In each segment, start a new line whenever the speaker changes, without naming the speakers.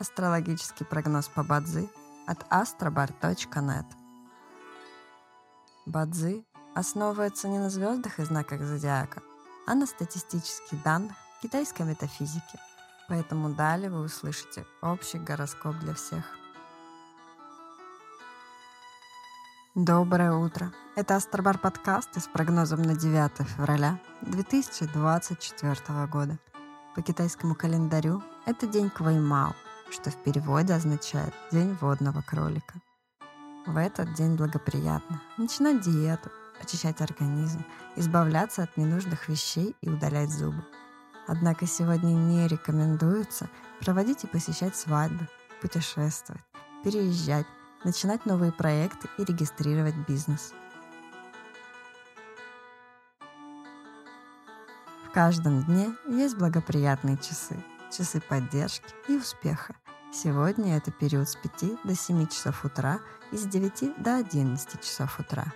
Астрологический прогноз по Бадзи от astrobar.net. Бадзи основывается не на звездах и знаках зодиака, а на статистических данных китайской метафизики. Поэтому далее вы услышите общий гороскоп для всех. Доброе утро! Это Астробар подкаст с прогнозом на 9 февраля 2024 года. По китайскому календарю это день Кваймао, что в переводе означает «день водного кролика». В этот день благоприятно начинать диету, очищать организм, избавляться от ненужных вещей и удалять зубы. Однако сегодня не рекомендуется проводить и посещать свадьбы, путешествовать, переезжать, начинать новые проекты и регистрировать бизнес. В каждом дне есть благоприятные часы, часы поддержки и успеха. Сегодня это период с 5 до 7 часов утра и с 9 до 11 часов утра.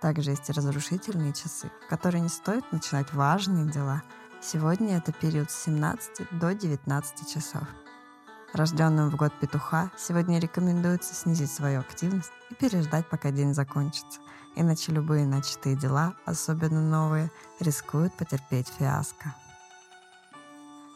Также есть и разрушительные часы, в которые не стоит начинать важные дела. Сегодня это период с 17 до 19 часов. Рожденным в год петуха сегодня рекомендуется снизить свою активность и переждать, пока день закончится, иначе любые начатые дела, особенно новые, рискуют потерпеть фиаско.